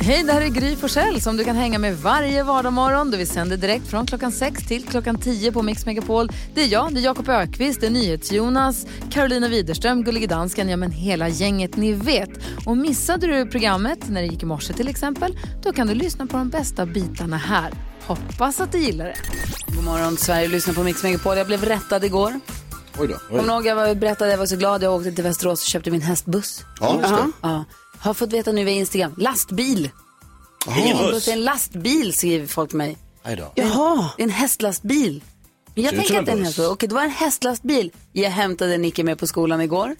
Hej, det här är Gry Forssell som du kan hänga med varje vardagsmorgon. Vi sänder direkt från klockan 6 till klockan 10 på Mix Megapol. Det är jag, det är Jakob Ökvist, det är NyhetsJonas, Carolina Widerström, Gullige Dansken, ja men hela gänget ni vet. Och missade du programmet när det gick i morse till exempel, då kan du lyssna på de bästa bitarna här. Hoppas att du gillar det. God morgon Sverige, lyssna på Mix Megapol. Jag blev rättad igår. Oj då. Kommer ni ihåg, jag var- berättade jag var så glad. Jag åkte till Västerås och köpte min hästbuss. Ja, just det. Ja. Har fått veta nu via Instagram, lastbil. Ingen En buss. är en lastbil skriver folk till mig. Jaha. Det är en hästlastbil. Men jag tänker att det är en en buss. hästlastbil. Okej, det var en hästlastbil. Jag hämtade Nicke med på skolan igår.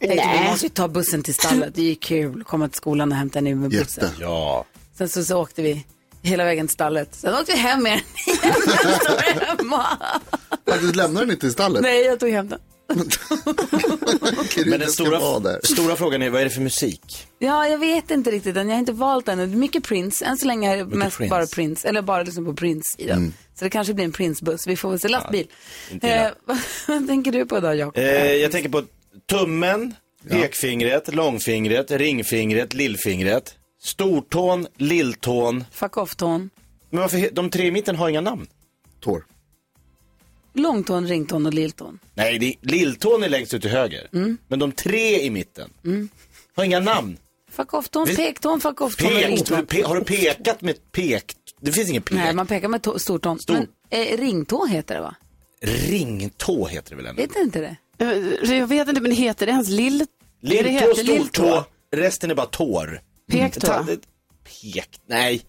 Tänkte, vi måste ju ta bussen till stallet. Det är ju kul att komma till skolan och hämta henne med bussen. Jätte. Ja. Sen så, så åkte vi hela vägen till stallet. Sen åkte vi hem med den igen. Den står hemma. Faktiskt lämnar den inte i stallet. Nej, jag tog hem den. Men den stora, stora frågan är, vad är det för musik? Ja, jag vet inte riktigt än. Jag har inte valt den. Det är mycket Prince. Än så länge är det mest Prince. bara Prince. Eller bara liksom på Prince i den. Mm. Så det kanske blir en Prince-buss. Vi får väl se. Lastbil. illa. eh, vad, vad tänker du på då, Jakob? Eh, jag tänker på tummen, pekfingret, långfingret, ringfingret, lillfingret, stortån, lilltån. Fuck off-tån. Men varför, de tre i mitten har inga namn? Tår. Långtån, ringtån och lilltån. Nej, det, lilltån är längst ut till höger. Men de tre i mitten har inga namn. Fuck off-tån, pektån, fuck off-tån och ringtån. pe, har du pekat med pek? Det finns ingen pek. Nej, man pekar med tå- stortån. Stor. Men eh, ringtå heter det va? Ringtå heter det väl ändå? Vet du inte det? Jag, jag vet inte, men heter det ens lill... det Lilltå, stortå, resten är bara tår. Pektå? Pek, nej.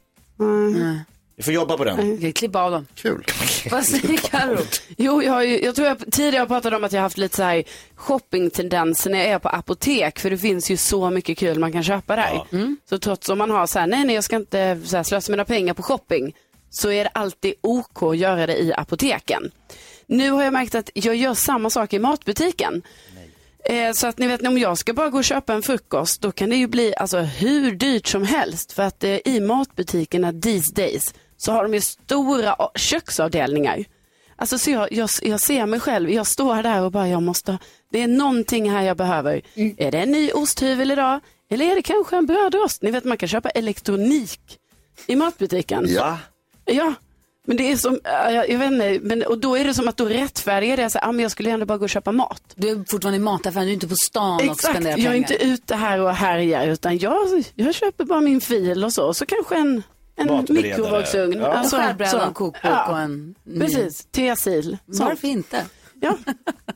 Vi får jobba på den. Okej, klipp av dem. Kul. Vad säger Karo? Jo, jag, har ju, jag tror jag tidigare pratade om att jag har haft lite så här shoppingtendenser när jag är på apotek, för det finns ju så mycket kul man kan köpa där. Så trots om man har så här, nej, nej, jag ska inte så här, slösa mina pengar på shopping, så är det alltid OK att göra det i apoteken. Nu har jag märkt att jag gör samma sak i matbutiken. Eh, så att ni vet, om jag ska bara gå och köpa en frukost, då kan det ju bli alltså, hur dyrt som helst. För att eh, i matbutikerna these days så har de ju stora köksavdelningar. Alltså så jag, jag, jag ser mig själv, jag står där och bara, jag måste, det är någonting här jag behöver. Är det en ny osthyvel idag? Eller är det kanske en brödrost? Ni vet, man kan köpa elektronik i matbutiken. Ja. Ja, men det är som, ja, jag, jag vet inte, men, och då är det som att då rättfärdigar det, så, ah, men jag skulle ändå bara gå och köpa mat. Du är fortfarande i mataffären, du är inte på stan och Exakt, spenderar jag är pengar. inte ute här och härjar utan jag, jag köper bara min fil och så. Och så kanske en, en mikrovågsugn. Ja. En skärbräda, så. en kokbok Ja, och en... ny- Precis, tesil. Så. Varför inte? Ja.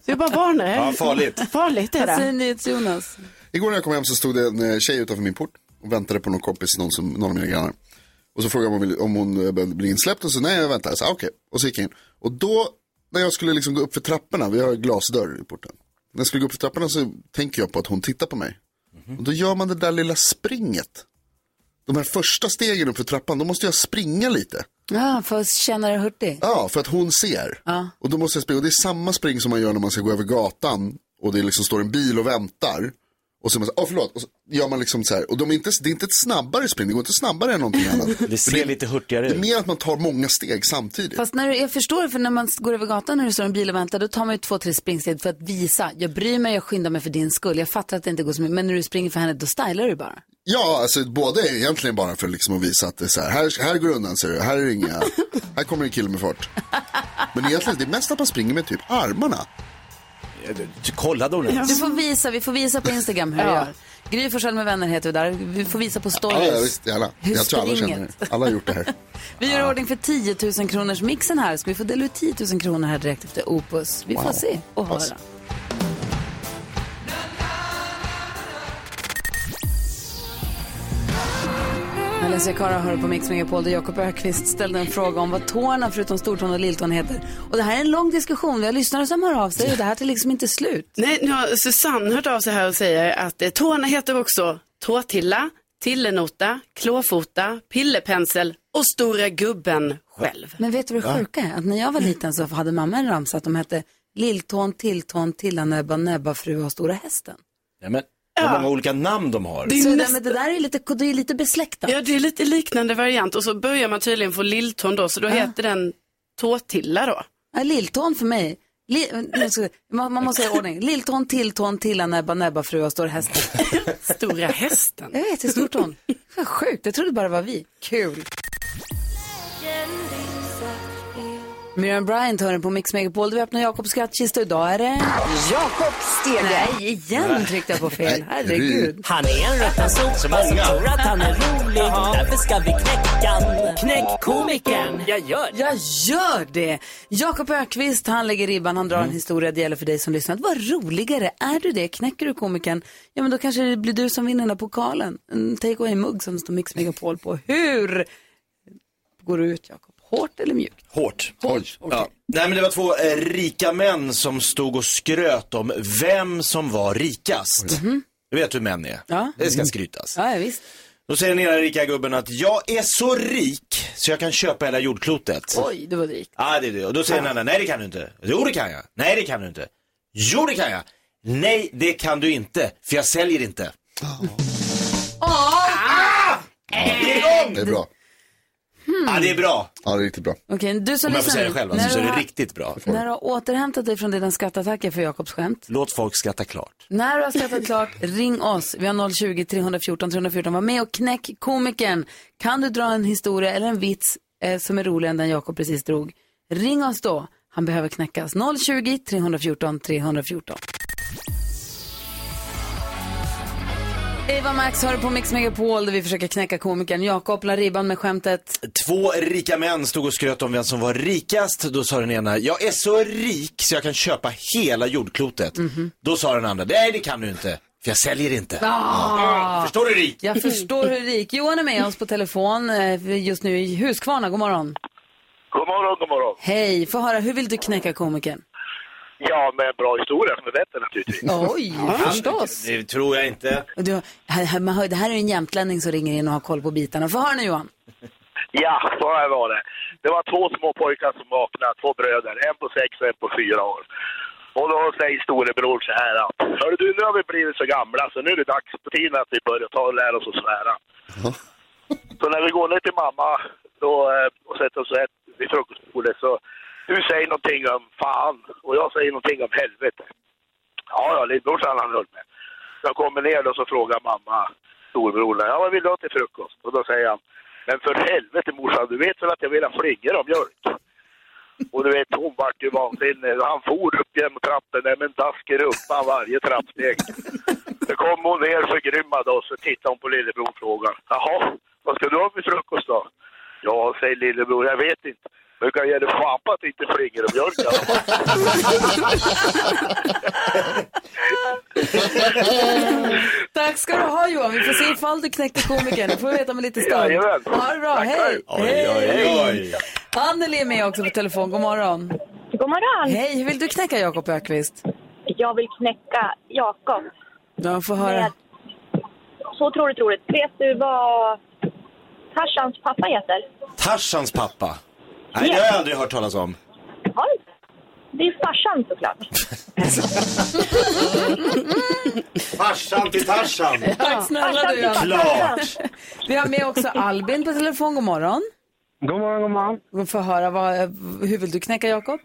Så jag bara varnar. Ja, farligt. Farligt är Vad säger det. NyhetsJonas? Igår när jag kom hem så stod det en eh, tjej utanför min port och väntade på någon kompis, någon, som, någon av mina grannar. Och så frågade jag om hon, om hon eh, behövde bli insläppt och så nej jag väntar. Jag sa okej. Och så gick jag in. Och då när jag skulle liksom gå upp för trapporna, vi har glasdörr i porten. När jag skulle gå upp för trapporna så tänker jag på att hon tittar på mig. Och då gör man det där lilla springet. De här första stegen upp för trappan, då måste jag springa lite. Ja, för att känna dig hurtig. Ja, för att hon ser. Och då måste jag springa. Och det är samma spring som man gör när man ska gå över gatan. Och det liksom står en bil och väntar. Och så är man så, åh förlåt. Och så gör man liksom så här. Och de är inte, det är inte ett snabbare spring, det går inte snabbare än någonting annat. Det ser lite hurtigare Det är ut. mer att man tar många steg samtidigt. Fast när du, jag förstår, för när man går över gatan när det står en bil och väntar, då tar man ju två, tre springsteg för att visa, jag bryr mig, jag skyndar mig för din skull. Jag fattar att det inte går så mycket, men när du springer för henne, då stylar du bara. Ja, alltså båda är egentligen bara för liksom att visa att det är så här, här, här går det undan ser du, här är det inga, här kommer en kille med fart. Men egentligen, det är mest att man springer med typ armarna. Kollade hon ens? Du får visa, vi får visa på Instagram hur du gör. Gry Forssell med vänner heter vi där. Vi får visa på Ja, ja stories. visst, gärna. Hur Jag tror alla känner det. Alla har gjort det här. Vi gör i ordning för 10 000 kronors mixen här. Ska vi få dela ut 10 000 kronor här direkt efter Opus? Vi får Wow. se och höra. Pass. Alessia Cara hör på Mix Megapol där Jakob Ökvist ställde en fråga om vad tårna förutom stortån och lilltån heter. Och det här är en lång diskussion. Vi har lyssnare som hör av sig och det här är liksom inte slut. Nej, nu har Susanne hört av sig här och säger att eh, tårna heter också tåtilla, tillenota, klåfota, pillepensel och stora gubben själv. Men vet du vad det sjuka är? Att när jag var liten så hade mamma en ramsa att de hette lilltån, tilltån, tillanäbba, näbba, fru och stora hästen. Ja, men, vad många olika namn de har. Det är Så det, där är lite, det är lite besläktat. Ja, det är lite liknande variant och så börjar man tydligen få lilltån då, så då heter den tåtilla då. Ja, lilltån för mig Li, nu ska, man, man måste säga ordning. Lilltån, tilltån, tilla, näbba, näbba, frua, stor hästen. Stora hästen. Jag vet, det är stortån. Vad sjukt, jag trodde bara det var vi. Kul. Miriam Bryant hör den på Mix Megapol. Vi öppnar Jakobs skattkista. Idag är det... Jakob Stege. Nej, igen tryckte jag på fel. Herregud. Han är en rätta sopa som tror att han är rolig. Därför ska vi knäcka. Knäck komikern. Jag gör det. Jag gör det! Jakob Ökvist, han lägger ribban, han drar en historia. Det gäller för dig som lyssnar. Vad roligare, är du det? Knäcker du komikern? Ja, men då kanske det blir du som vinner den här pokalen. En take away-mugg som står Mix Megapol på. Hur går du ut, Jakob? Hårt eller mjukt? Hårt. Hårt. okej. Ja. Nej men det var två eh, rika män som stod och skröt om vem som var rikast. Du vet hur män är. Ja. Det ska skrytas. Ja, ja, visst. Då säger den ena rika gubben att jag är så rik så jag kan köpa hela jordklotet. Oj, du var rik. Ja, det är det. Och då säger den andra, nej det kan du inte. Jo, det kan jag. Nej, det kan du inte. Jo, det kan jag. Nej, det kan du inte, för jag säljer inte. Ah! Det är igång! Det är bra. Ja, det är bra. Ja, det är riktigt bra. Okej, du som Om jag får lyssnar säga det nu, själv, när alltså, så är du det har- riktigt bra. När du har återhämtat dig från dina skattattacker för Jakobs skämt. Låt folk skratta klart. När du har skrattat klart, ring oss. Vi har 020 314 314. Var med och knäck komikern. Kan du dra en historia eller en vits eh, som är roligare än den Jakob precis drog? Ring oss då. Han behöver knäckas. 020 314 Eva Max hör på Mix Megapol där vi försöker knäcka komikern. Jakob la ribban med skämtet. Två rika män stod och skröt om vem som var rikast. Då sa den ena, jag är så rik så jag kan köpa hela jordklotet. Då sa den andra, nej det kan du inte, för jag säljer inte. Ah, Förstår du rik? jag förstår hur rik. Johan är med oss på telefon eh, just nu i Huskvarna. God morgon. God morgon, god morgon. Hej, få höra, hur vill du knäcka komikern? Ja, med en bra historia som är bättre naturligtvis. Oj, förstås. Det tror jag inte. Och Du, här, här, man hör, det här är en jämtlänning som ringer in och har koll på bitarna. Få höra nu Johan. Ja, så här var det. Det var två små pojkar som vaknade, två bröder, en på sex och en på fyra år. Och då säger storebror så här att, hörru du, nu har vi blivit så gamla så nu är det dags på tiden att vi börjar ta och lära oss att svära. Så när vi går ner till mamma då, eh, och sätter oss vid frukostbordet så du säger någonting om fan och jag säger någonting om helvete. Ja, ja, lillbrorsan han höll med. Jag kommer ner och så frågar mamma storebror, ja vad vill du ha till frukost? Och då säger han, men för helvete morsan, du vet väl att jag vill ha flingor och mjölk? Och du vet, hon vart ju vansinnig. Han for upp genom trappen där med en dask i rumpan varje trappsteg. Så kom hon ner förgrymmad och så tittade hon på lillebror och frågade, jaha, vad ska du ha för frukost då? Ja, säger lillebror, jag vet inte. Men kan ge dig fan på att det inte flingor och mjölk. Tack ska du ha Johan. Vi får se ifall du knäckte komikern. Det får vi veta om en liten stund. Jajamän. Ha det bra, Tack hej. Oj, oj, oj. Anneli är med också på telefon. God morgon. God morgon. Hej, hur vill du knäcka Jakob Ökvist? Jag vill knäcka Jakob. Ja, få höra. Med- Så otroligt roligt. Vet du vad Tarzans pappa heter? Tarzans pappa. Nej, det har jag aldrig hört talas om. Har du inte? Det är farsan såklart. Farsan till Tarzan. Tack snälla du. Klart. Vi har med också Albin på telefon. God morgon. God morgon, god morgon. Få höra, vad, hur vill du knäcka Jakob?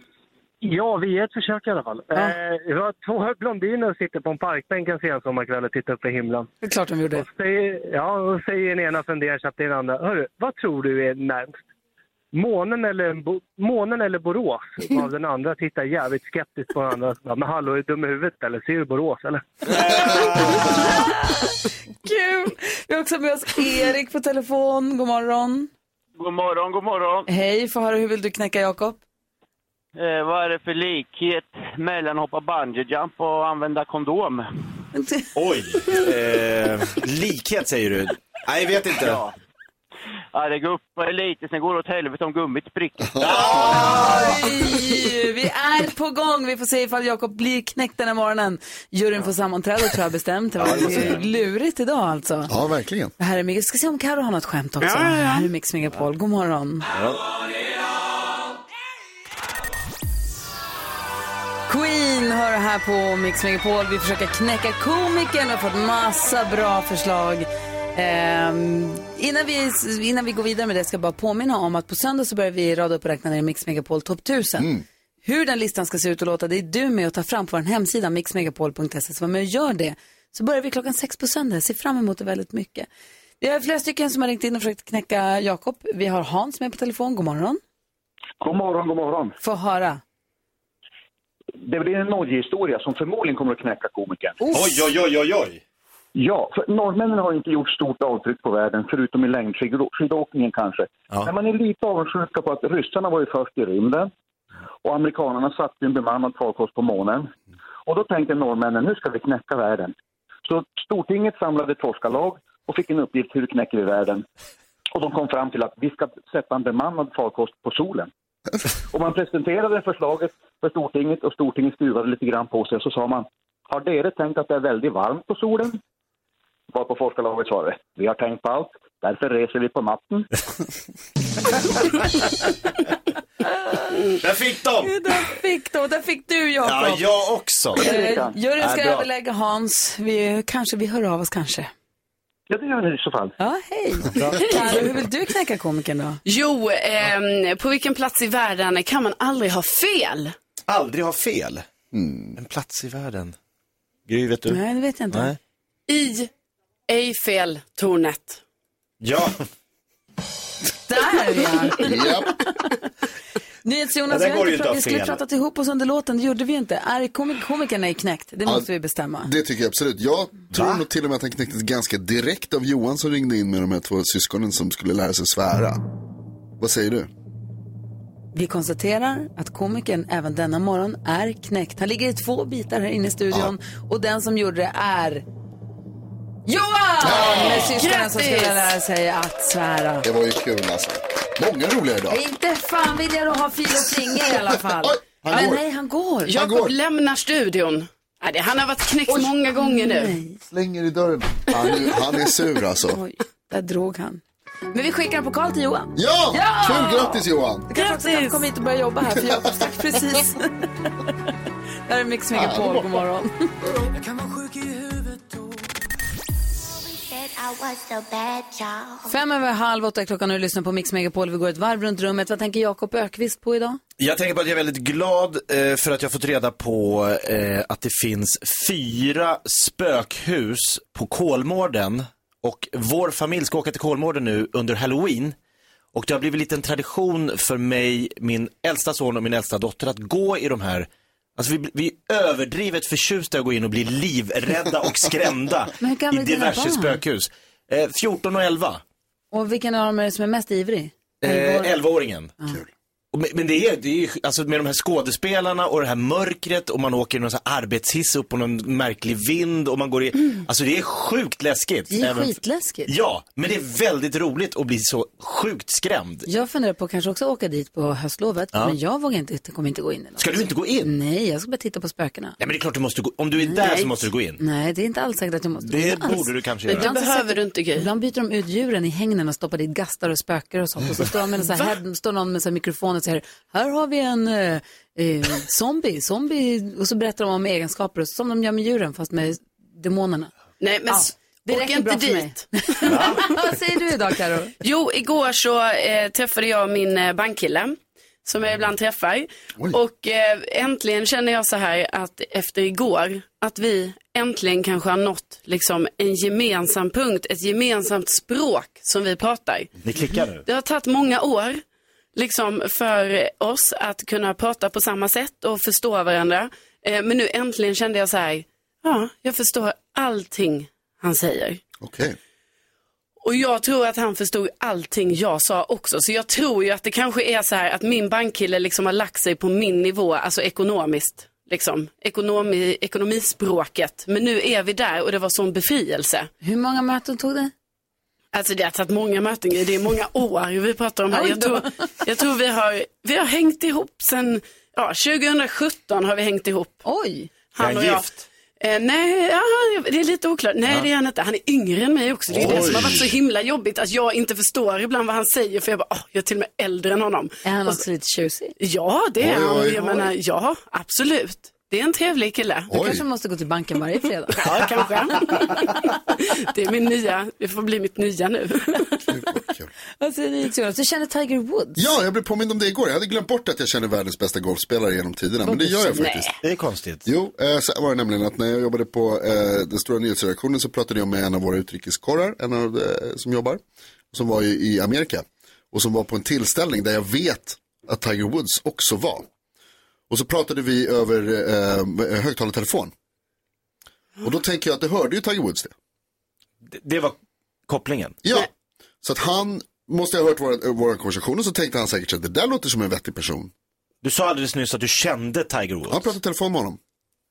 Ja, vi är ett försök i alla fall. Ja. Eh, vi har två blondiner som sitter på en parkbänk en sen sommarkväll och tittar upp i himlen. Det är klart de gjorde. Säger, ja, och säger den ena fundersamt till den andra. Hörru, vad tror du är närmst? Månen eller, månen eller Borås? Av den andra tittar jävligt skeptiskt på den andra. Bara, Men hallå, är du dum i huvudet eller? Ser du Borås eller? Kul! Vi har också med oss Erik på telefon. God morgon. God morgon, god morgon. Hej, få höra, hur vill du knäcka Jakob? Eh, vad är det för likhet mellan hoppa bungee jump och använda kondom? Oj. Eh, likhet säger du. Nej, jag vet inte. Ja. Ja, det går upp lite, sen går det åt helvete om gummit spricker. Oj, vi är på gång. Vi får se ifall Jakob blir knäckt den här morgonen. Juryn får sammanträda tror jag bestämt. Det var lurigt idag alltså. Ja, verkligen. Det här är Mix. Ska se om Karo har något skämt också. Här är Mix Megapol. God morgon. Queen hör här på Mix Megapol. Vi försöker knäcka komikern. Vi har fått massa bra förslag. Ehm, innan, vi, innan vi går vidare med det ska jag bara påminna om att på söndag så börjar vi rada upp och räkna ner Mix Megapol topp 1000. hur den listan ska se ut och låta, det är du med att ta fram på vår hemsida mixmegapol.se. Så var med och gör det. Så börjar vi klockan sex på söndag. Jag ser fram emot det väldigt mycket. Vi har flera stycken som har ringt in och försökt knäcka Jakob. Vi har Hans med på telefon. God morgon. God morgon, god morgon. Få höra. Det blir en Norge-historia som förmodligen kommer att knäcka komikern. Oj, oj, oj, oj, oj. Ja, för norrmännen har inte gjort stort avtryck på världen, förutom i längdskidåkningen kanske. Ja. Men man är lite avundsjuka på att ryssarna var ju först i rymden och amerikanerna satte en bemannad farkost på månen. Och då tänkte norrmännen, nu ska vi knäcka världen. Så Stortinget samlade ett forskarlag och fick en uppgift, hur knäcker vi världen? Och de kom fram till att vi ska sätta en bemannad farkost på solen. Och man presenterade förslaget för Stortinget och Stortinget skruvade lite grann på sig och så sa man, har dere tänkt att det är väldigt varmt på solen? Var på forskarlaget svarade, vi har tänkt på allt, därför reser vi på natten. Där fick de! Där fick du, där fick du Jakob. Ja, jag också. Eh, juryn ska överlägga Hans. Vi, kanske vi hör av oss kanske. Ja, det gör ni i så fall. Ja, hej. Karo, hur vill du knäcka komikern då? Jo, ehm, på vilken plats i världen kan man aldrig ha fel? Aldrig ha fel. En plats i världen. Gry, vet du? Nej, det vet jag inte. Nej. I Eiffeltornet. Ja. Där ja. NyhetsJonas, Ja, där vi, har inte pra- vi skulle pratat ihop oss under låten, det gjorde vi inte. Är komik komikern är knäckt? Det måste vi bestämma. Det tycker jag absolut. Jag tror nog till och med att han knäcktes ganska direkt av Johan som ringde in med de här två syskonen som skulle lära sig svära. Vad säger du? Vi konstaterar att komikern även denna morgon är knäckt. Han ligger i två bitar här inne i studion och den som gjorde det är Johan! Med syskonen som skulle lära sig att svära. Det var ju kul alltså. Många roliga idag. Inte fan vill jag då ha fil och finger i alla fall. Oj, han Men går. nej, han går. Jakob lämnar studion. Det, han har varit knäckt många gånger nu. Slänger i dörren. Han, är- han är sur alltså. Oj, där drog han. Men vi skickar en pokal till Johan. Ja! Ja! Kul, grattis Johan! Du kanske också kan komma hit och börja jobba här, för Jakob stack precis. Det här är Mix Megapol, god morgon. Fem över halv åtta är klockan och du lyssnar på Mix Megapol. Vi går ett varv runt rummet. Vad tänker Jakob Ökvist på idag? Jag tänker på att jag är väldigt glad eh, för att jag fått reda på eh, att det finns fyra spökhus på Kolmården. Och vår familj ska åka till Kolmården nu under Halloween. Och det har blivit lite en tradition för mig, min äldsta son och min äldsta dotter att gå i de här Alltså vi, vi är överdrivet förtjusta att gå in och bli livrädda och skrämda Men hur gamla i är dina diverse barn? spökhus. Eh, 14 och 11. Och vilken av dem är det som är mest ivrig? Eh, Elva år. 11-åringen. Och Men, det är, det är alltså med de här skådespelarna och det här mörkret och man åker i någon sån här arbetshiss upp på någon märklig vind och man går i, alltså det är sjukt läskigt. Det är Även- skitläskigt. Ja, men det är väldigt roligt att bli så sjukt skrämd. Jag funderar på att kanske också åka dit på höstlovet, Ja. men jag vågar inte, kommer inte gå in i. Ska du inte gå in? Nej, jag ska bara titta på spökena. Nej men det är klart du måste gå, om du är där Nej. så måste du gå in. Nej, det är inte alls säkert att jag måste. Det alls. borde du kanske göra. det behöver du inte. Ibland byter de ut djuren i hängnen och stoppar dit gastar och spökar och sånt. Och så står, med en så här, står någon med så här mikrofon och säger, här har vi en eh, eh, zombie, zombie. Och så berättar de om egenskaper, som de gör med djuren fast med demonerna. Nej, men Ja, det åk räcker inte bra för mig. dit. Vad säger du idag Karo? Jo, igår så eh, träffade jag min eh, bankkille som jag ibland träffar. Och eh, äntligen känner jag så här att efter igår, att vi äntligen kanske har nått liksom en gemensam punkt, ett gemensamt språk som vi pratar. Ni klickar nu. Det har tagit många år liksom för oss att kunna prata på samma sätt och förstå varandra. Eh, men nu äntligen kände jag så här, ja, jag förstår allting han säger. Okej. Och jag tror att han förstod allting jag sa också. Så jag tror ju att det kanske är så här att min bankkille liksom har lagt sig på min nivå, alltså ekonomiskt. Liksom, ekonomi, ekonomispråket. Men nu är vi där och det var sån befrielse. Hur många möten tog det? Alltså det har tagit många möten, det är många år vi pratar om här. Oj Jag tror, jag tror vi, har, vi har hängt ihop sen, ja 2017 har vi hängt ihop. Oj. Han och jag. Eh, nej, ja, det är lite oklart. Nej, Ja. det är han inte. Han är yngre än mig också. Det är det som har Oj. varit så himla jobbigt att jag inte förstår ibland vad han säger. För jag bara, åh, jag är till och med äldre än honom. Är han Och också lite tjusig? Ja, det är Oj, han. oj, Jag oj. menar, ja, absolut. Det är en trevlig kille. Du kanske måste gå till banken varje fredag. Ja, kanske. Det är min nya, det får bli mitt nya nu. Vad säger ni Jonas? Du känner Tiger Woods? Ja, jag blev påmind om det igår. Jag hade glömt bort att jag känner världens bästa golfspelare genom tiderna. Men det gör jag Nej. faktiskt. Det är konstigt. Jo, eh, så var det nämligen att när jag jobbade på eh, den stora nyhetsredaktionen så pratade jag med en av våra utrikeskorrar, en av eh, som jobbar, som var i Amerika. Och som var på en tillställning där jag vet att Tiger Woods också var. Och så pratade vi över eh, högtalartelefon. Och då tänker jag att det hörde ju Tiger Woods det. Det, det var kopplingen. Ja, så att han måste ha hört vår, vår konversation och så tänkte han säkert att det där låter som en vettig person. Du sa alldeles nyss att du kände Tiger Woods. Han pratade telefon med honom.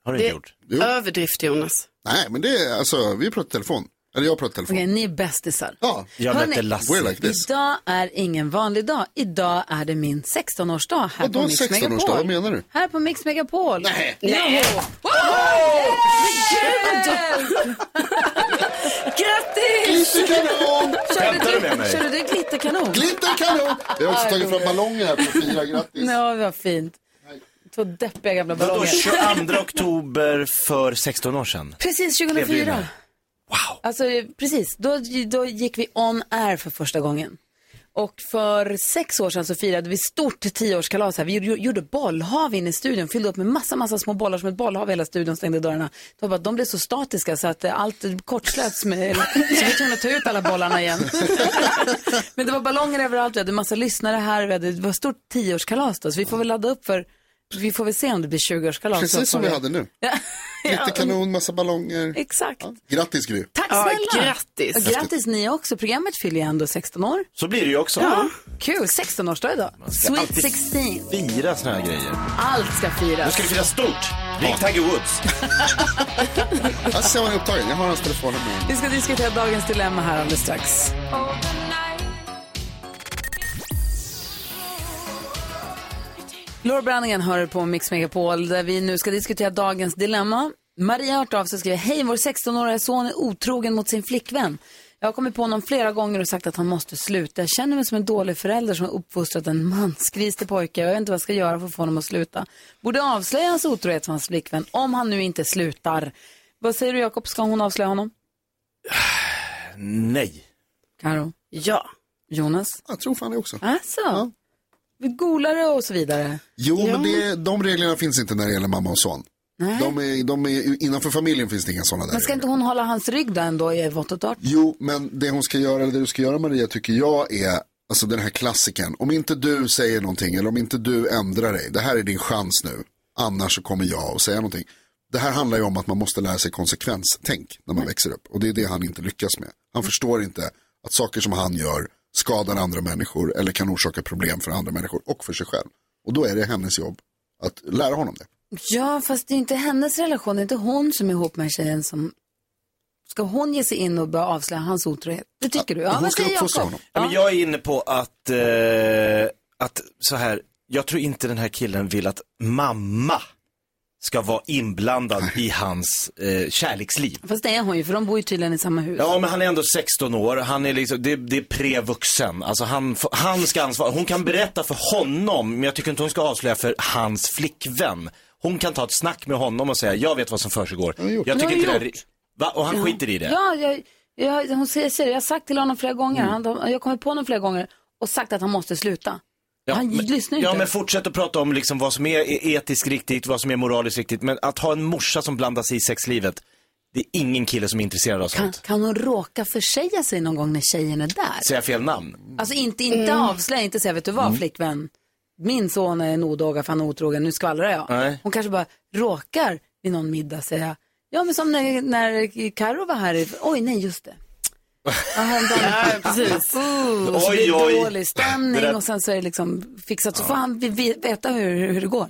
Har du Det inte gjort? Jo. är överdrift Jonas. Nej, men det är alltså, vi pratar telefon. Eller jag pratar telefon. Okej, ni är bästisar. Ja, Jag Hörni, mötte Lasse. we're like this. Idag är ingen vanlig dag. Idag är det min 16-årsdag här Vadå på Mix 16-årsdag? Megapol. Vad menar du? Här på Mix Megapol. Nej. Nej. Wow! Grattis! Glitterkanon! Skämtar du med mig? Körde du glitterkanon? Glitterkanon! Vi har också tagit fram ballonger här på fyra, grattis. Ja, vad fint. Två deppiga gamla Vadå, ballonger. 22 oktober för 16 år sedan? Precis, Blev det 2004. Wow. Alltså precis, då, då gick vi on air för första gången. Och för sex år sedan så firade vi stort tioårskalas här. Vi gjorde, bollhav inne i studion, fyllde upp med massa, massa små bollar som ett bollhav i hela studion, stängde dörrarna. Det var bara, att de blev så statiska så att allt kortslöts med, så vi var tvungna ta ut alla bollarna igen. Men det var ballonger överallt, vi hade massa lyssnare här, vi hade, det var stort tioårskalas då, så vi får väl ladda upp för, vi får väl se om det blir 20-årskalas. Precis som vi hade nu. Ja. Glitterkanon, massa ballonger. Exakt. Grattis Gry. Tack Ja, snälla. grattis. Och grattis ni också. Programmet fyller ju ändå 16 år. Så blir det ju också. Ja. Kul, 16-årsdag idag. Sweet alltid 16. Fira såna här grejer. Allt ska Nu firas. ska vi fira stort. Ring Tiger Woods. Jag ser man är upptagen, jag har hans telefon med. Vi ska diskutera dagens dilemma här alldeles strax. Laura Branningen hör på Mix Megapol där vi nu ska diskutera dagens dilemma. Maria har hört av sig och skriver, hej vår 16-åriga son är otrogen mot sin flickvän. Jag har kommit på honom flera gånger och sagt att han måste sluta. Jag känner mig som en dålig förälder som har uppfostrat en mansgris till pojke. Jag vet inte vad jag ska göra för att få honom att sluta. Borde avslöja hans otrohet för hans flickvän om han nu inte slutar. Vad säger du Jakob, ska hon avslöja honom? Nej. Karo? Ja. Jonas? Jag tror fan det också. Alltså, vi golare och så vidare. Jo, men det, de reglerna finns inte när det gäller mamma och son. Nej. De är, de är, innanför familjen finns det inga sådana där Men ska inte hon hålla hans rygg då ändå i vått och torrt? Jo, men det hon ska göra, eller det du ska göra Maria, tycker jag är, alltså den här klassiken. Om inte du säger någonting, eller om inte du ändrar dig, det här är din chans nu. Annars så kommer jag att säga någonting. Det här handlar ju om att man måste lära sig konsekvenstänk när man växer upp. Och det är det han inte lyckas med. Han förstår inte att saker som han gör skadar andra människor eller kan orsaka problem för andra människor och för sig själv. Och då är det hennes jobb att lära honom det. Ja, fast det är inte hennes relation. Det är inte hon som är ihop med tjejen som... Ska hon ge sig in och börja avslöja hans otrohet? Det tycker du? Ja, hon vad ska säger uppfostra Jakob? honom. Ja. men jag är inne på att, eh, att så här, jag tror inte den här killen vill att mamma ska vara inblandad i hans eh, kärleksliv. Fast det är hon ju, för de bor ju tydligen i samma hus. Ja, men han är ändå 16 år. Han är liksom, det, det är prevuxen. Alltså han, han ska ansvara. Hon kan berätta för honom, men jag tycker inte hon ska avslöja för hans flickvän. Hon kan ta ett snack med honom och säga, jag vet vad som försiggår. Jag tycker inte det är... Va? Och han skiter i det? Ja, jag, jag, hon säger, jag har sagt till honom flera gånger. Mm. Han, jag har kommit på honom flera gånger och sagt att han måste sluta. Han men, lyssnar inte. Ja, men fortsätt att prata om liksom vad som är e- etiskt riktigt, vad som är moraliskt riktigt. Men att ha en morsa som blandar sig i sexlivet, det är ingen kille som är intresserad av kan, sånt. kan hon råka försäga sig någon gång när tjejen är där? Säga fel namn? Alltså inte, inte avslöja, inte säga, vet du vad Mm. flickvän, min son är en odåga för han är otrogen, nu skvallrar jag. Nej. Hon kanske bara råkar vid någon middag säga, ja men som när, när Karo var här, oj nej just det. Ja, häromdagen. Precis. Och så Oj, det oj. dålig stämning Det där- och sen så är det liksom fixat, så får han vi- vi- veta hur, hur det går.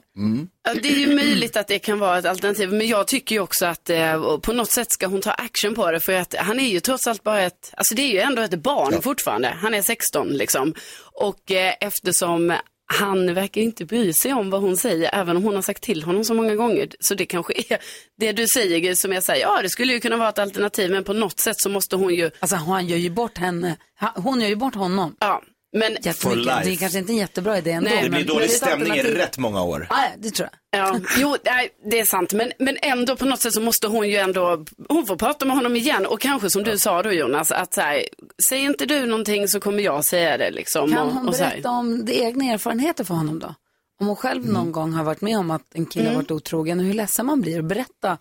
Ja, det är ju möjligt att det kan vara ett alternativ, men jag tycker ju också att eh, på något sätt ska hon ta action på det, för att han är ju trots allt bara ett, alltså det är ju ändå ett barn fortfarande, han är 16 liksom. Och eh, eftersom han verkar inte bry sig om vad hon säger, även om hon har sagt till honom så många gånger. Så det kanske är det du säger, som jag säger, ja det skulle ju kunna vara ett alternativ, men på något sätt så måste hon ju... Alltså han gör ju bort henne, hon gör ju bort honom. Ja, men... Jättemycket. Det är kanske inte en jättebra idé ändå. det blir men- dålig stämning i rätt många år. Ja, det tror jag. Ja, jo, nej, det är sant. Men, men ändå på något sätt så måste hon ju ändå, hon får prata med honom igen. Och kanske som du sa då Jonas, att så här, säger inte du någonting så kommer jag säga det liksom. Kan och, hon och berätta om det egna erfarenheter för honom då? Om hon själv Mm. någon gång har varit med om att en kille har varit otrogen och hur ledsen man blir och berätta.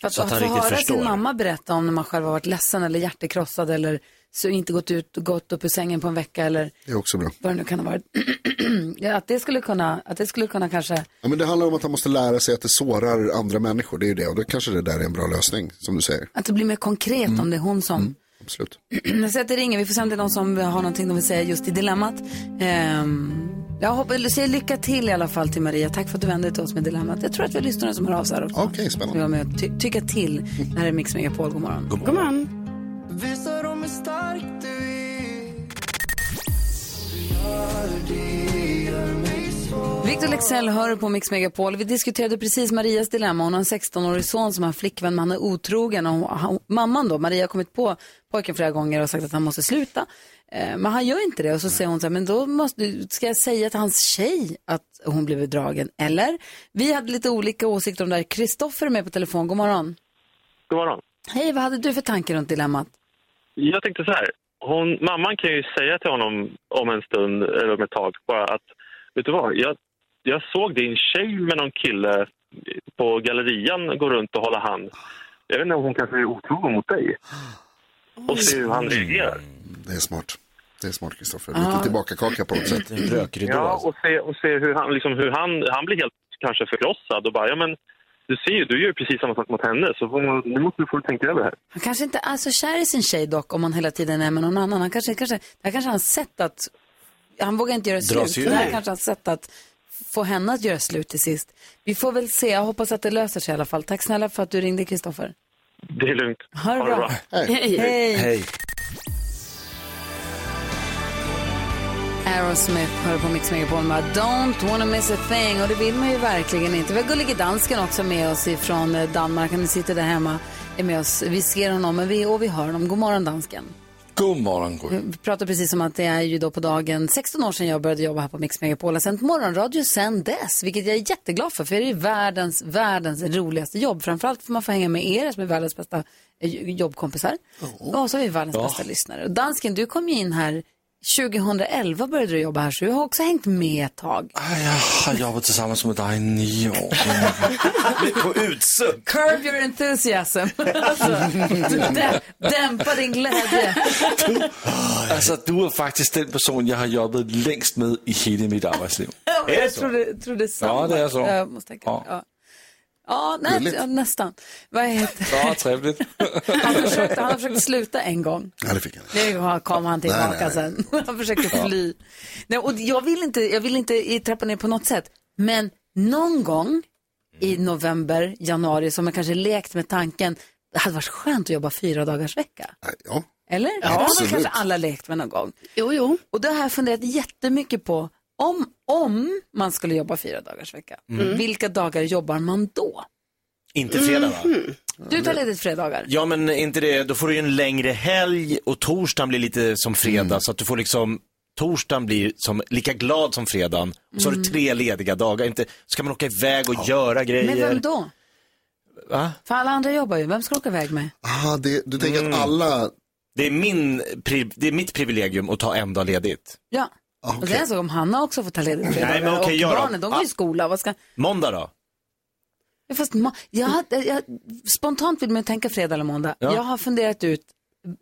För att, Så att han få riktigt höra förstår. sin mamma berätta om när man själv har varit ledsen eller hjärtekrossad eller så inte gått ut och gått upp ur sängen på en vecka eller Det är också bra. vad det nu kan ha varit. ja, att det skulle kunna, att det skulle kunna kanske, Ja, men det handlar om att han måste lära sig att det sårar andra människor. Det är ju det. Och då kanske det där är en bra lösning, som du säger. att det blir mer konkret Mm. om det är hon som Absolut. Jag säger att det ringer, vi får se om det är någon som har någonting de vill säga just i dilemmat. Ehm, jag hoppas, säger lycka till i alla fall till Maria. Tack för att du vände dig till oss med dilemmat. Jag tror att vi har lyssnare som hör av sig här också. Okej, spännande. Vi var med och ty- tycka till. Det här är Mix Megapol, god morgon. God morgon. Visa dem hur stark du är. Victor Lexell hör på Mix Megapol. Vi diskuterade precis Marias dilemma. Hon har en 16-årig son som har flickvän, men han är otrogen. Och hon- han, mamman då, Maria, har kommit på pojken flera gånger och sagt att han måste sluta. Eh, men han gör inte det. Och så säger hon så här, men då måste, ska jag säga till hans tjej att hon blev bedragen? Eller? Vi hade lite olika åsikter om det här. Kristoffer är med på telefon. God morgon. God morgon. Hej, vad hade du för tankar runt dilemmat? Jag tänkte så här. Hon, mamman kan ju säga till honom om en stund, eller om ett tag, bara att vet du vad, jag, jag såg din tjej med någon kille på gallerian gå runt och hålla hand. Jag vet inte om hon kanske är otrogen mot dig. Och se hur han reagerar. Det är smart. Det är smart, Kristoffer. Lite tillbaka-kaka på något sätt. Ja, och se, och se hur, han, liksom, hur han, han blir helt kanske förkrossad och bara, ja men du ser ju, du gör ju precis samma sak mot henne så får, nu måste du få tänka över det här. Han kanske inte är så kär i sin tjej dock om han hela tiden är med någon annan. Han kanske, kanske, det här kanske är hans sätt att, han vågar inte göra Dra slut. Det här kanske är hans sätt att få henne att göra slut till sist. Vi får väl se, jag hoppas att det löser sig i alla fall. Tack snälla för att du ringde Kristoffer. Det är lugnt. Ha det bra. Hej. Hej. Hej. Aerosmith hör på Mix Megapol med Don't wanna miss a thing och det vill man ju verkligen inte. Vi har Gullige Dansken också med oss ifrån eh, Danmark. Han sitter där hemma, är med oss. Vi ser honom men vi, och vi hör honom. God morgon dansken. God morgon, Gry. Vi pratar precis om att det är ju då på dagen 16 år sedan jag började jobba här på Mix Megapol. Jag har sänt morgonradio sen dess, vilket jag är jätteglad för. För det är världens, världens roligaste jobb. Framförallt får man få hänga med er som är världens bästa eh, jobbkompisar. Och så är vi världens Ja. bästa lyssnare. Och dansken, du kom ju in här 2011 började du jobba här, så du har också hängt med ett tag. Jag har jobbat tillsammans med dig i nio år. På utsugg. Curb your enthusiasm. alltså, dä- dämpa din glädje. Alltså, du är faktiskt den person jag har jobbat längst med i hela mitt arbetsliv. jag trodde, trodde samma. Ja, det är så. Jag måste tänka. Ja. Ja. Ja, nej, ja, nästan. Vad heter Ja, trevligt. han, försökte, han försökte sluta en gång. Ja, det fick han. Nu kom han tillbaka Nej, nej, sen. Han försökte fly. Nej, och jag, vill inte, jag vill inte i- trappa ner på något sätt. Men någon gång i november, januari, som jag kanske lekt med tanken, det hade varit skönt att jobba fyra dagars vecka. Ja, Eller? det har kanske alla lekt med någon gång. Jo, jo. Och det har jag funderat jättemycket på. Om, om man skulle jobba fyra dagars vecka, Mm. vilka dagar jobbar man då? Inte fredag va? Du tar ledigt fredagar. Ja men inte det, då får du ju en längre helg och torsdagen blir lite som fredag så att du får liksom Torsdagen blir som, lika glad som fredagen och så har du Mm. tre lediga dagar. Inte, så kan man åka iväg och göra grejer. Men vem då? Va? För alla andra jobbar ju. Vem ska du åka iväg med? Aha, det, du tänker Mm. att alla... Det är, min, pri- det är mitt privilegium att ta en dag ledigt. Ja. Och det är så om Hanna också får ta ledigt. Nej, men okej, och jag då? barnen, de går i Ah. skola. Vad ska... Måndag då? Ja, fast ma- jag, hade- jag, spontant vill man tänka fredag eller måndag. Ja. Jag har funderat ut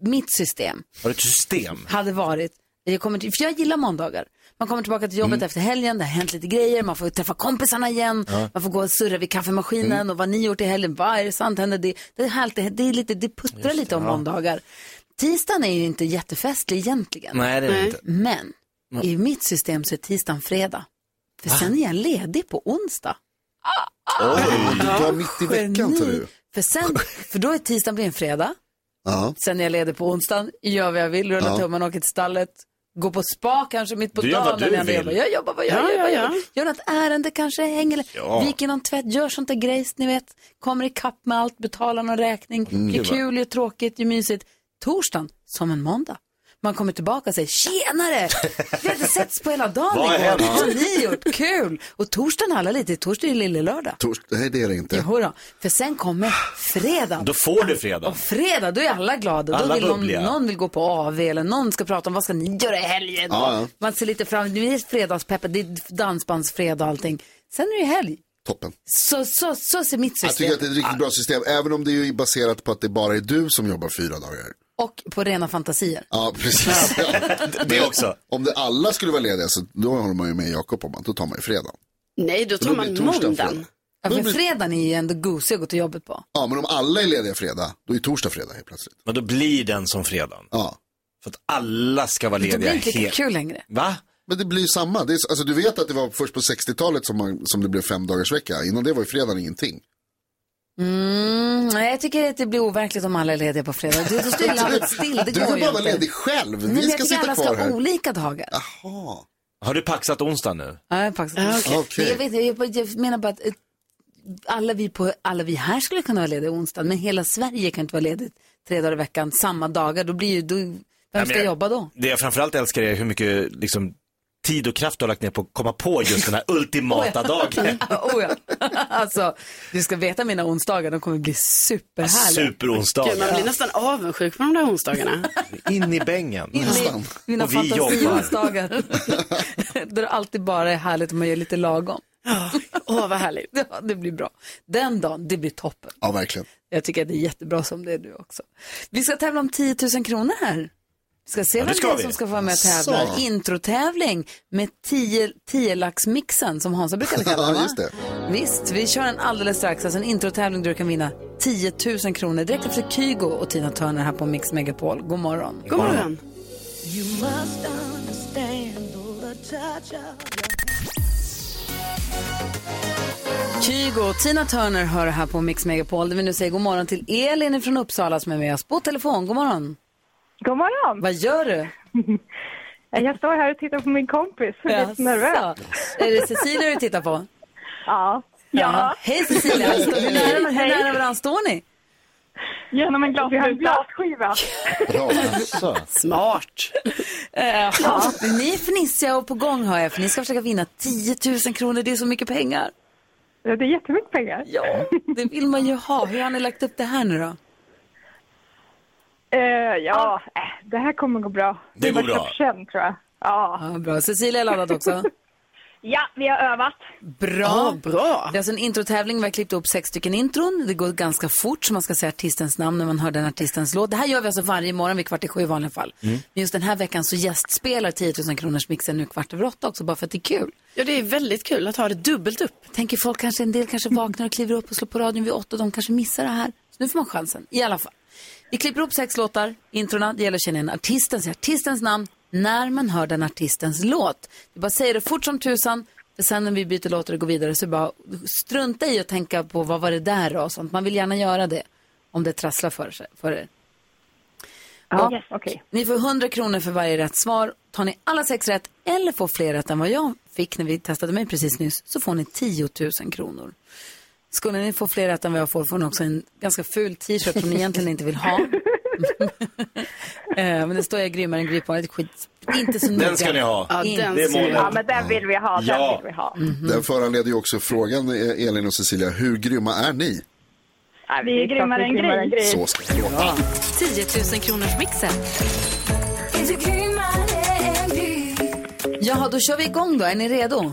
mitt system. Har du ett system? hade varit, jag kommer till, för jag gillar måndagar. Man kommer tillbaka till jobbet Mm. efter helgen, det har hänt lite grejer, man får träffa kompisarna igen, Ja. man får gå och surra vid kaffemaskinen Mm. och vad ni gjort i helgen, vad är det sant händer? Det, det är härligt, det, det, är lite, det puttrar lite om ja. måndagar. Tisdagen är ju inte jättefestlig egentligen. Nej, det är det inte. Men Mm. i mitt system så är tisdagen fredag. För sen är jag ledig på onsdag. Oj, du tar mitt i veckan tar du. För, sen, för då är tisdagen blir en fredag. Ja. Sen är jag ledig på onsdagen, gör vad jag vill, rullar Ja. tummen, åker till stallet, går på spa kanske mitt på Du gör dagen. vad du när jag vill. jobbar. Jag jobbar vad jag Ja, gör. ja, ja. Gör något ärende kanske, hänger, Ja. viker någon tvätt, gör sånt där grejs, ni vet. Kommer ikapp med allt, betalar någon räkning, Mm. gör kul, gör tråkigt, gör mysigt. Torsdagen, som en måndag. Man kommer tillbaka och säger tjenare, vi har inte setts på hela dagen Vad igår. Vad har ni gjort? Kul! Och torsdagen alla lite, torsdag är ju lille lördag. Tors- Nej, det är det inte. Jodå, för sen kommer fredag. Då får du fredag. Och fredag, då är alla glada. Alla då vill någon, bubbliga. någon vill gå på AV eller någon ska prata om vad ska ni göra i helgen. Ja, ja. Man ser lite fram det är fredagspeppet, det är dansbandsfredag och allting. Sen är det helg. Toppen. Så, så, så ser mitt Jag system tycker att det är ett riktigt bra system, även om det är baserat på att det bara är du som jobbar fyra dagar. Och på rena fantasier. Ja, precis. det också. Om det alla skulle vara lediga så då håller man ju med Jakob om att då tar man ju fredag. Nej, då Då tar blir man måndagen. fredag. Ja, Då för blir- fredagen är ju ändå gosig att gå till jobbet på. Ja, men om alla är lediga fredag, då är torsdag fredag helt plötsligt. Men då blir den som fredagen. Ja. För att alla ska vara Då lediga blir det inte lika helt- kul längre. Va? Men det blir ju samma. Det är, alltså, du vet att det var först på 60-talet som, man, som det blev fem dagars vecka. Innan det var ju fredagen ingenting. Mm, nej, jag tycker att det blir overkligt om alla är lediga på fredag. Då då står landet still, det Du går ju bara vara inte. ledig själv. Nej, men Vi jag ska tycker sitta alla kvar ska här. ha olika dagar. Jaha. Har du paxat onsdag nu? Ja, jag, är faktiskt. Ah, okej. Jag, vet, jag, jag menar bara att eh, alla vi, på, alla vi här skulle kunna vara lediga onsdag, men hela Sverige kan inte vara ledigt tre dagar i veckan samma dagar. Då blir ju, då, vem ska jag- jobba då? Det jag framförallt älskar är hur mycket liksom, tid och kraft du har lagt ner på att komma på just den här ultimata dagen. oh ja. alltså, du ska veta mina onsdagar, de kommer bli superhärliga. Superonsdagar. Gud, man blir nästan avundsjuk på de där onsdagarna. In i bängen. Mina Och vi jobbar. fantasionsdagar. Där det alltid bara är härligt om man gör lite lagom. Åh, vad härligt. Ja, det blir bra. Den dagen, det blir toppen. Ja, verkligen. Jag tycker att det är jättebra som det är du också. Vi ska tävla om 10 000 kronor här. Vi ska se Ja, det vem ska det är vi. som ska få vara med och tävla. Så. Introtävling med 10 10-laxmixen som Hansa brukar kalla Ja, det. Visst, vi kör en alldeles strax. Alltså en introtävling där du kan vinna 10 000 kronor direkt efter Kygo och Tina Turner här på Mix Megapol. God morgon. God morgon. You must understand all the touch of Kygo och Tina Turner hör här på Mix Megapol där vi nu säger god morgon till Elin från Uppsala som är med oss på telefon. God morgon. God morgon. Vad gör du? Jag står här och tittar på min kompis. Jag är lite nervös. Jaså. Är det Cecilia du tittar på? Ja. Ja. Hej Cecilia, Står- hur nära, hur Hej. nära varandra står ni? Genom en glasskiva. Bra. Smart. Eh, ja. Ni är fnissiga och på gång hör jag för ni ska försöka vinna 10 000 kronor, det är så mycket pengar. Det är jättemycket pengar. Ja, det vill man ju ha. Hur har ni lagt upp det här nu då? Eh, ja, äh, det här kommer gå bra. Det går var bra. köpt tror jag. Ja. Ja, bra. Cecilia är laddad också. ja, vi har övat. Bra. Ja, bra. Det är alltså en introtävling. Vi har klippt upp sex stycken intron. Det går ganska fort så man ska säga artistens namn när man hör den artistens låt. Det här gör vi alltså varje morgon vid kvart i sju i vanliga fall. Men just den här veckan så gästspelar 10 000 kronors mixen nu kvart över åtta också bara för att det är kul. Ja, det är väldigt kul att ha det dubbelt upp. Tänker folk kanske, en del kanske vaknar och kliver upp och slår på radion vid åtta och de kanske missar det här. Så nu får man chansen, i alla fall. Vi klipper upp sex låtar, introna, det gäller att känna igen artisten, säga artistens namn när man hör den artistens låt. Vi bara säger det fort som tusan, för sen när vi byter låtar och går vidare så bara strunta i att tänka på vad var det där och sånt. Man vill gärna göra det om det trasslar för, sig, för er. Ja, okej. Ni får 100 kronor för varje rätt svar. Tar ni alla sex rätt eller får fler rätt än vad jag fick när vi testade mig precis nyss så får ni 10 000 kronor. Skulle ni få fler rätt än vad jag får får ni också en ganska ful t-shirt som ni egentligen inte vill ha. Eh, Men det står jag grymmare än är skit. Inte så noga. Den ska ni ha. Ja, Inte den Det är målet. Ja, men den vill vi ha. Den Ja. vill vi ha. Den föranleder ju också frågan, eh, Elin och Cecilia, hur grymma är ni? Ja, vi är grymmare än Gry. Så ska det låta. 10 000 kronors mixen. Jaha, då kör vi igång då. Är ni redo?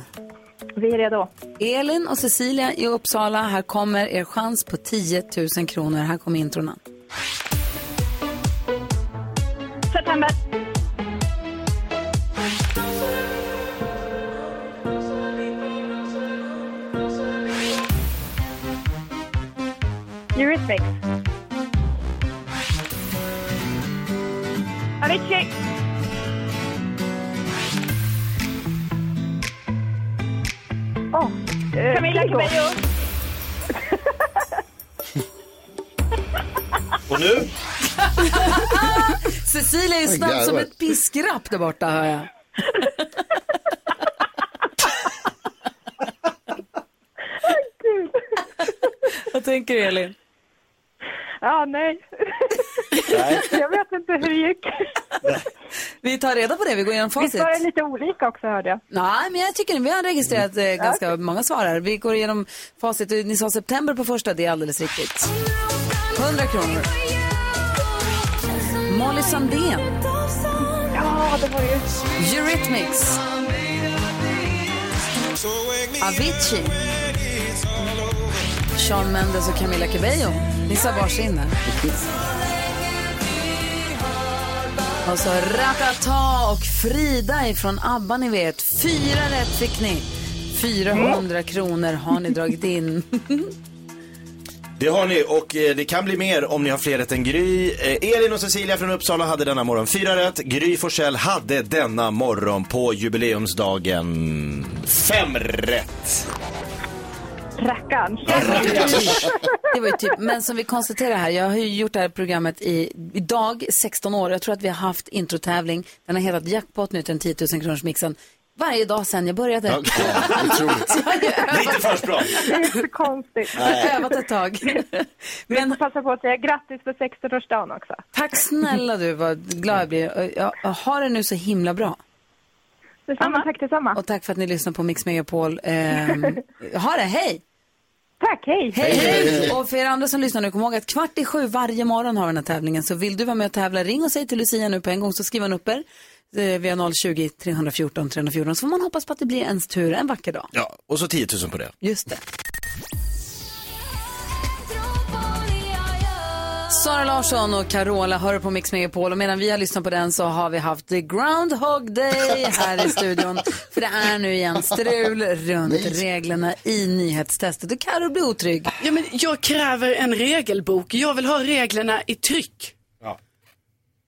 Vi är redo. Elin och Cecilia i Uppsala. Här kommer er chans på 10 000 kronor. Här kommer introna. September. Eurythmics. Avicii. Oh, Camilla Cabello. Och nu? Cecilia är snabb som ett piskrapp där borta, hör jag. Vad tänker du, Elin? Ja, nej. Nej. Jag vet inte hur det gick. Vi tar reda på det, vi går igenom facit. Visst var det lite olika också hörde jag. Nej, men jag tycker vi har registrerat eh, ganska många svar här. Vi går igenom facit. Ni sa september på första, det är alldeles riktigt. 100 kronor. Molly Sandén. Ja, det var ju... Eurythmics. Avicii. Sean Mendes och Camila Cabello. Ni sa varsin där. Och så Ratata och Frida ifrån ABBA, ni vet. Fyra rätt fick ni. 400 kronor har ni dragit in. Det har ni och eh, det kan bli mer om ni har fler rätt än Gry. Eh, Elin och Cecilia från Uppsala hade denna morgon fyra rätt. Gry Forssell hade denna morgon på jubileumsdagen fem rätt. Rackarn. Det var ju typ, men som vi konstaterar här, jag har ju gjort det här programmet i, idag 16 år. Jag tror att vi har haft introtävling. Den har hetat Jackpot nu till den 10 000 kronors mixen. Varje dag sedan jag började. Ja, jag. Lite försprång. Det är så konstigt. Jag har övat ett tag. Men får passa på att säga grattis på 16-årsdagen också. Tack snälla du, vad glad jag blir. Jag jag har det nu så himla bra. Detsamma, tack detsamma. Och tack för att ni lyssnar på Mix Megapol. Ehm, ha det, hej! Tack, hej! Hej, hej! Och för er andra som lyssnar nu, kom ihåg att kvart i sju varje morgon har vi den här tävlingen. Så vill du vara med och tävla, ring och säg till Lucia nu på en gång så skriver hon upp er. Eh, Vi har 020 314 314 så får man hoppas på att det blir ens tur en vacker dag. Ja, och så 10 000 på det. Just det. Sara Larsson och Carola hör på Mix Megapol och medan vi har lyssnat på den så har vi haft the Groundhog Day här i studion. För det är nu igen strul runt reglerna i nyhetstestet och Karo blir otrygg. Ja, men jag kräver en regelbok. Jag vill ha reglerna i tryck.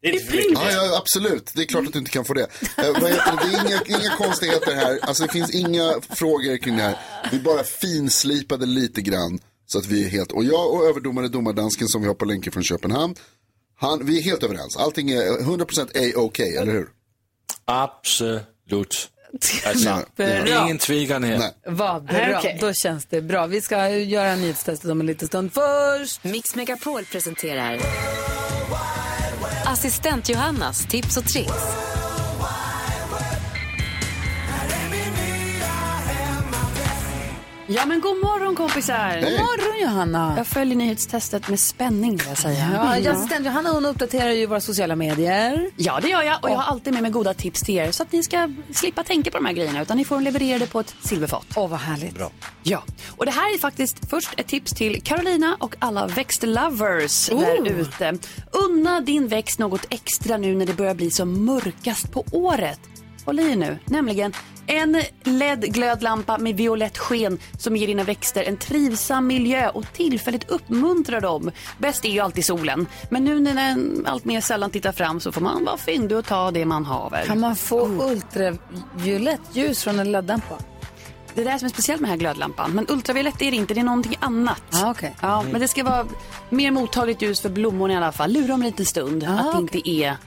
Ja, ja, absolut. Det är klart att du inte kan få det. Eh, vad heter det? det är inga, inga konstigheter här. Alltså, det finns inga frågor kring det här. Vi bara finslipade lite grann. Så att vi är helt, och jag och överdomare domardansken som vi har på länken från Köpenhamn. Han, vi är helt överens. Allting är 100% A-OK, eller hur? Absolut. Alltså, Bra. ingen tvekan här. Vad bra, Okej. då känns det bra. Vi ska göra nyhetstestet om en liten stund. Först! Mix Megapol presenterar Assistent Johannas tips och tricks. Ja, men god morgon kompisar. God morgon Johanna. Jag följer nyhetstestet med spänning vill jag säga. Ja, assistent Johanna hon uppdaterar ju våra sociala medier. Ja, det gör jag. Och jag har alltid med mig goda tips till er så att ni ska slippa tänka på de här grejerna utan ni får leverera det på ett silverfat. Åh, vad härligt. Bra. Ja, och det här är faktiskt först ett tips till Carolina och alla växtlovers Oh. där ute. Unna din växt något extra nu när det börjar bli som mörkast på året. Håll i nu, nämligen en LED-glödlampa med violett sken som ger dina växter en trivsam miljö och tillfälligt uppmuntrar dem. Bäst är ju alltid solen, men nu när den allt mer sällan tittar fram så får man vara fyndig och ta det man haver. Kan man få ultraviolett ljus från en LED-lampa? Det är det som är speciellt med den här glödlampan. Men ultraviolett är det inte, det är någonting annat. Ah, okay. ja, men det ska vara mer mottagligt ljus för blommorna i alla fall. Lura dem en liten stund Ah, att det inte är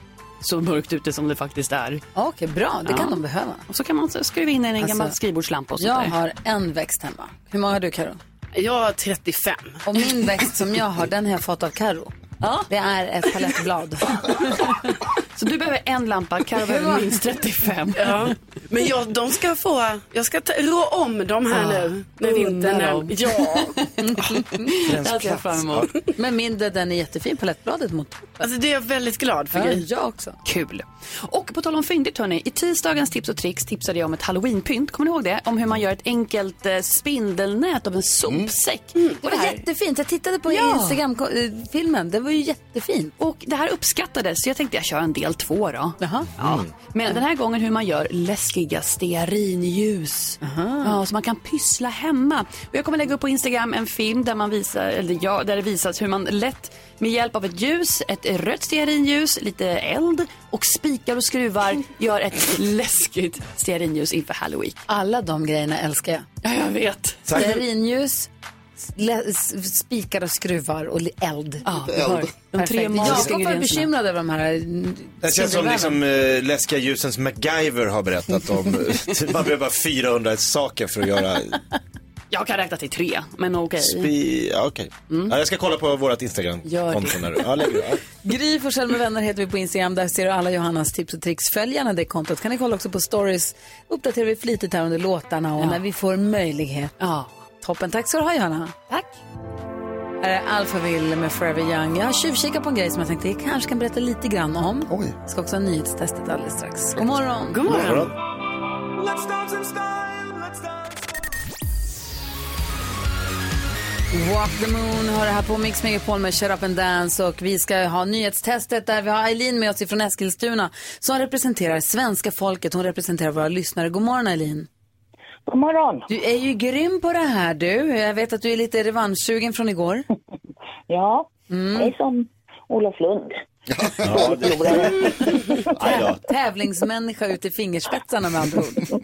så mörkt ute som det faktiskt är. Okej, bra. Det kan de behöva. Och så kan man skruva in en Alltså, gammal skrivbordslampa och sånt Jag där. har en växt hemma. Hur många har du Karo? Jag har 35. Och min växt som jag har, den har jag fått av Karo. Ja. Det är ett palettblad. Så du behöver en lampa, Carro behöver minst 35. Ja. Men jag, de ska få, jag ska ta, rå om dem här nu när vintern är... Ja. Det ser jag fram emot. Men min, den är jättefin, palettbladet mot Alltså det är jag väldigt glad för. Ja, jag också. Kul. Och på tal om fyndigt hörni, i tisdagens tips och tricks tipsade jag om ett halloweenpynt. Kommer ni ihåg det? Om hur man gör ett enkelt eh, spindelnät av en sopsäck. Det var jättefint. Jag tittade på Ja. Instagram-filmen. Det var ju jättefint. Och det här uppskattades, så jag tänkte jag kör en del två då. Jaha. Ja. Men den här gången hur man gör läskiga stearinljus. Ja, så man kan pyssla hemma. Och jag kommer lägga upp på Instagram en film där, man visar, eller ja, där det visas hur man lätt med hjälp av ett ljus, ett rött stearinljus, lite eld och spikar och skruvar gör ett läskigt stearinljus inför halloween. Alla de grejerna älskar jag. Ja, jag vet. Stearinljus, spikar och skruvar och eld. Ja, har de tre Jakob var bekymrad över de här mm, Det känns som liksom eh, läskiga ljusens MacGyver har berättat om. Man behöver bara 400 saker för att göra Jag kan räkna till tre, men okej. Spi... Ja, okej. Ja, jag ska kolla på vårt Instagram. Gör konto det. när du- Ja, lägger du. Ja. Gry Forssell med vänner heter vi på Instagram. Där ser du alla Johannas tips och tricks. Följ gärna det kontot. Kan ni kolla också på stories. Uppdaterar vi flitigt här under låtarna och Ja. när vi får möjlighet. Ja. Toppen. Tack ska du ha Johanna. Tack. Här är Alphaville med Forever Young. Jag har tjuvkikat på en grej som jag tänkte jag kanske kan berätta lite grann om. Oj. Jag ska också ha nyhetstestet alldeles strax. God morgon. God morgon. Walk the Moon har det här på Mix Megapol med Shut Up and Dance och vi ska ha nyhetstestet där vi har Eileen med oss ifrån Eskilstuna som representerar svenska folket. Hon representerar våra lyssnare. God morgon Eileen. God morgon. Du är ju grym på det här du. Jag vet att du är lite revanschsugen från igår. Ja, Mm. det är som Olof Lund. Ja, det... Tävlingsmänniska ut i fingerspetsarna med andra ord.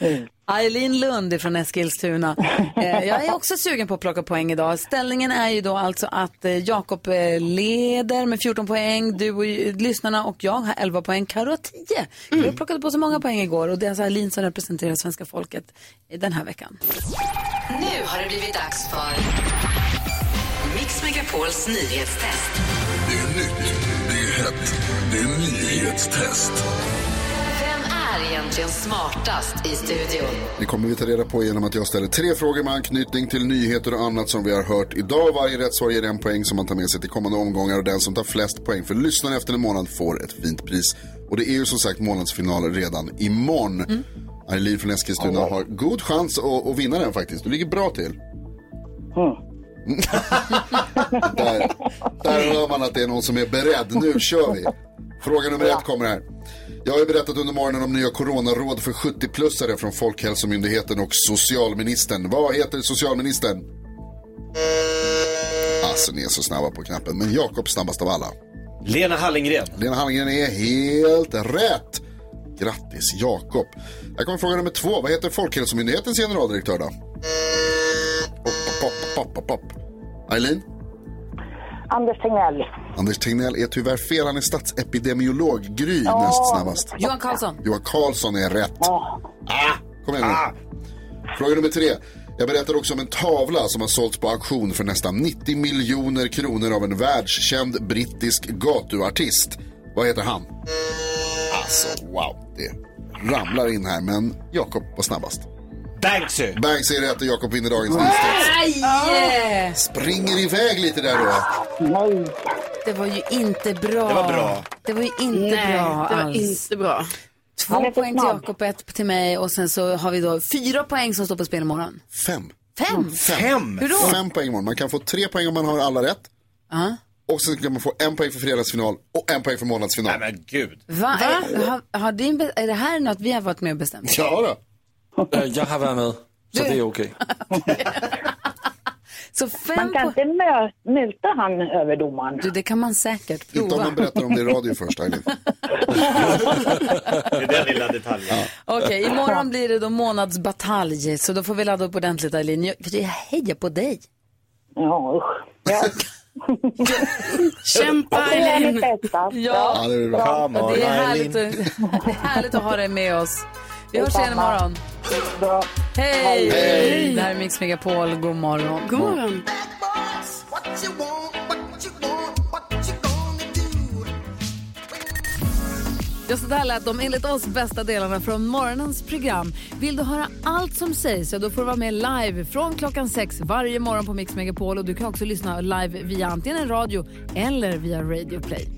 Eileen Lund från Eskilstuna. Eh, jag är också sugen på att plocka poäng idag. Ställningen är ju då alltså att eh, Jakob eh, leder med 14 poäng, du och lyssnarna och jag har 11 poäng, Karo har 10. Vi plockade på så många poäng igår och det är alltså Eileen som representerar svenska folket den här veckan. Nu har det blivit dags för Mix Megapols nyhetstest. Det är nytt, det är hett, det är nyhetstest. Är egentligen smartast i studion? Det kommer vi ta reda på genom att jag ställer tre frågor med anknytning till nyheter och annat som vi har hört idag. Varje rätt svar ger en poäng som man tar med sig till kommande omgångar och den som tar flest poäng för lyssnaren efter en månad får ett fint pris. Och det är ju som sagt månadsfinal redan imorgon. Mm. Eileen från Eskilstuna har god chans att, att vinna den faktiskt. Du ligger bra till. där, där hör man att det är någon som är beredd. Nu kör vi. Fråga nummer ett kommer här. Jag har ju berättat under morgonen om nya coronaråd för 70-plussare från Folkhälsomyndigheten och socialministern. Vad heter socialministern? Alltså, ni är så snabba på knappen. Men Jakob snabbast av alla. Lena Hallengren. Lena Hallengren är helt rätt. Grattis Jakob. Här kommer fråga nummer två. Vad heter Folkhälsomyndighetens generaldirektör då? Pop, pop, pop, pop, pop. Eileen? Anders Tegnell. Anders Tegnell är tyvärr fel. Han är statsepidemiolog. Gry näst snabbast. Johan Karlsson. Johan Karlsson är rätt. Ah, kom igen nu. Fråga nummer tre. Jag berättar också om en tavla som har sålts på auktion för nästan 90 miljoner kronor av en världskänd brittisk gatuartist. Vad heter han? Alltså, wow. Det ramlar in här, men Jakob var snabbast. Banksy. Banksy är rätt och Jakob vinner dagens nyhetstest. Nej! Springer iväg lite där då. Nej. Det var ju inte bra. Det var bra. Det var ju inte Nej, bra det var alls. inte bra. Två poäng till. Jakob, ett till mig och sen så har vi då fyra poäng som står på spel imorgon. Fem. Fem? Fem? Hur då? Fem poäng imorgon. Man kan få tre poäng om man har alla rätt. Ja. Och sen kan man få en poäng för fredagsfinal och en poäng för månadsfinal. Nej men gud. Va? Är, har, har din, är det här något vi har varit med och bestämt? Ja då. Jeg har været med, så det er okay. Så fem Man kan po- inte mö- muta han överdomaren. du, det kan man säkert Inte om prova. man berättar om det i radio först. Det är den lilla detaljen. Okej, imorgon blir det då månadsbatalj, så då får vi ladda upp ordentligt Eileen. Jag, för jag hejar på dig. Ja, usch. Ja. Kämpa Jag mitt bästa. Ja, det är bra. Är härligt att, det är härligt att ha dig med oss. Vi hörs igen imorgon. Hej! Hej! Det här är Mix Megapol, god morgon. God morgon. Ja, så där lät de enligt oss bästa delarna från morgonens program. Vill du höra allt som sägs så då får du vara med live från klockan sex varje morgon på Mix Megapol. Och du kan också lyssna live via antingen en radio eller via Radio Play.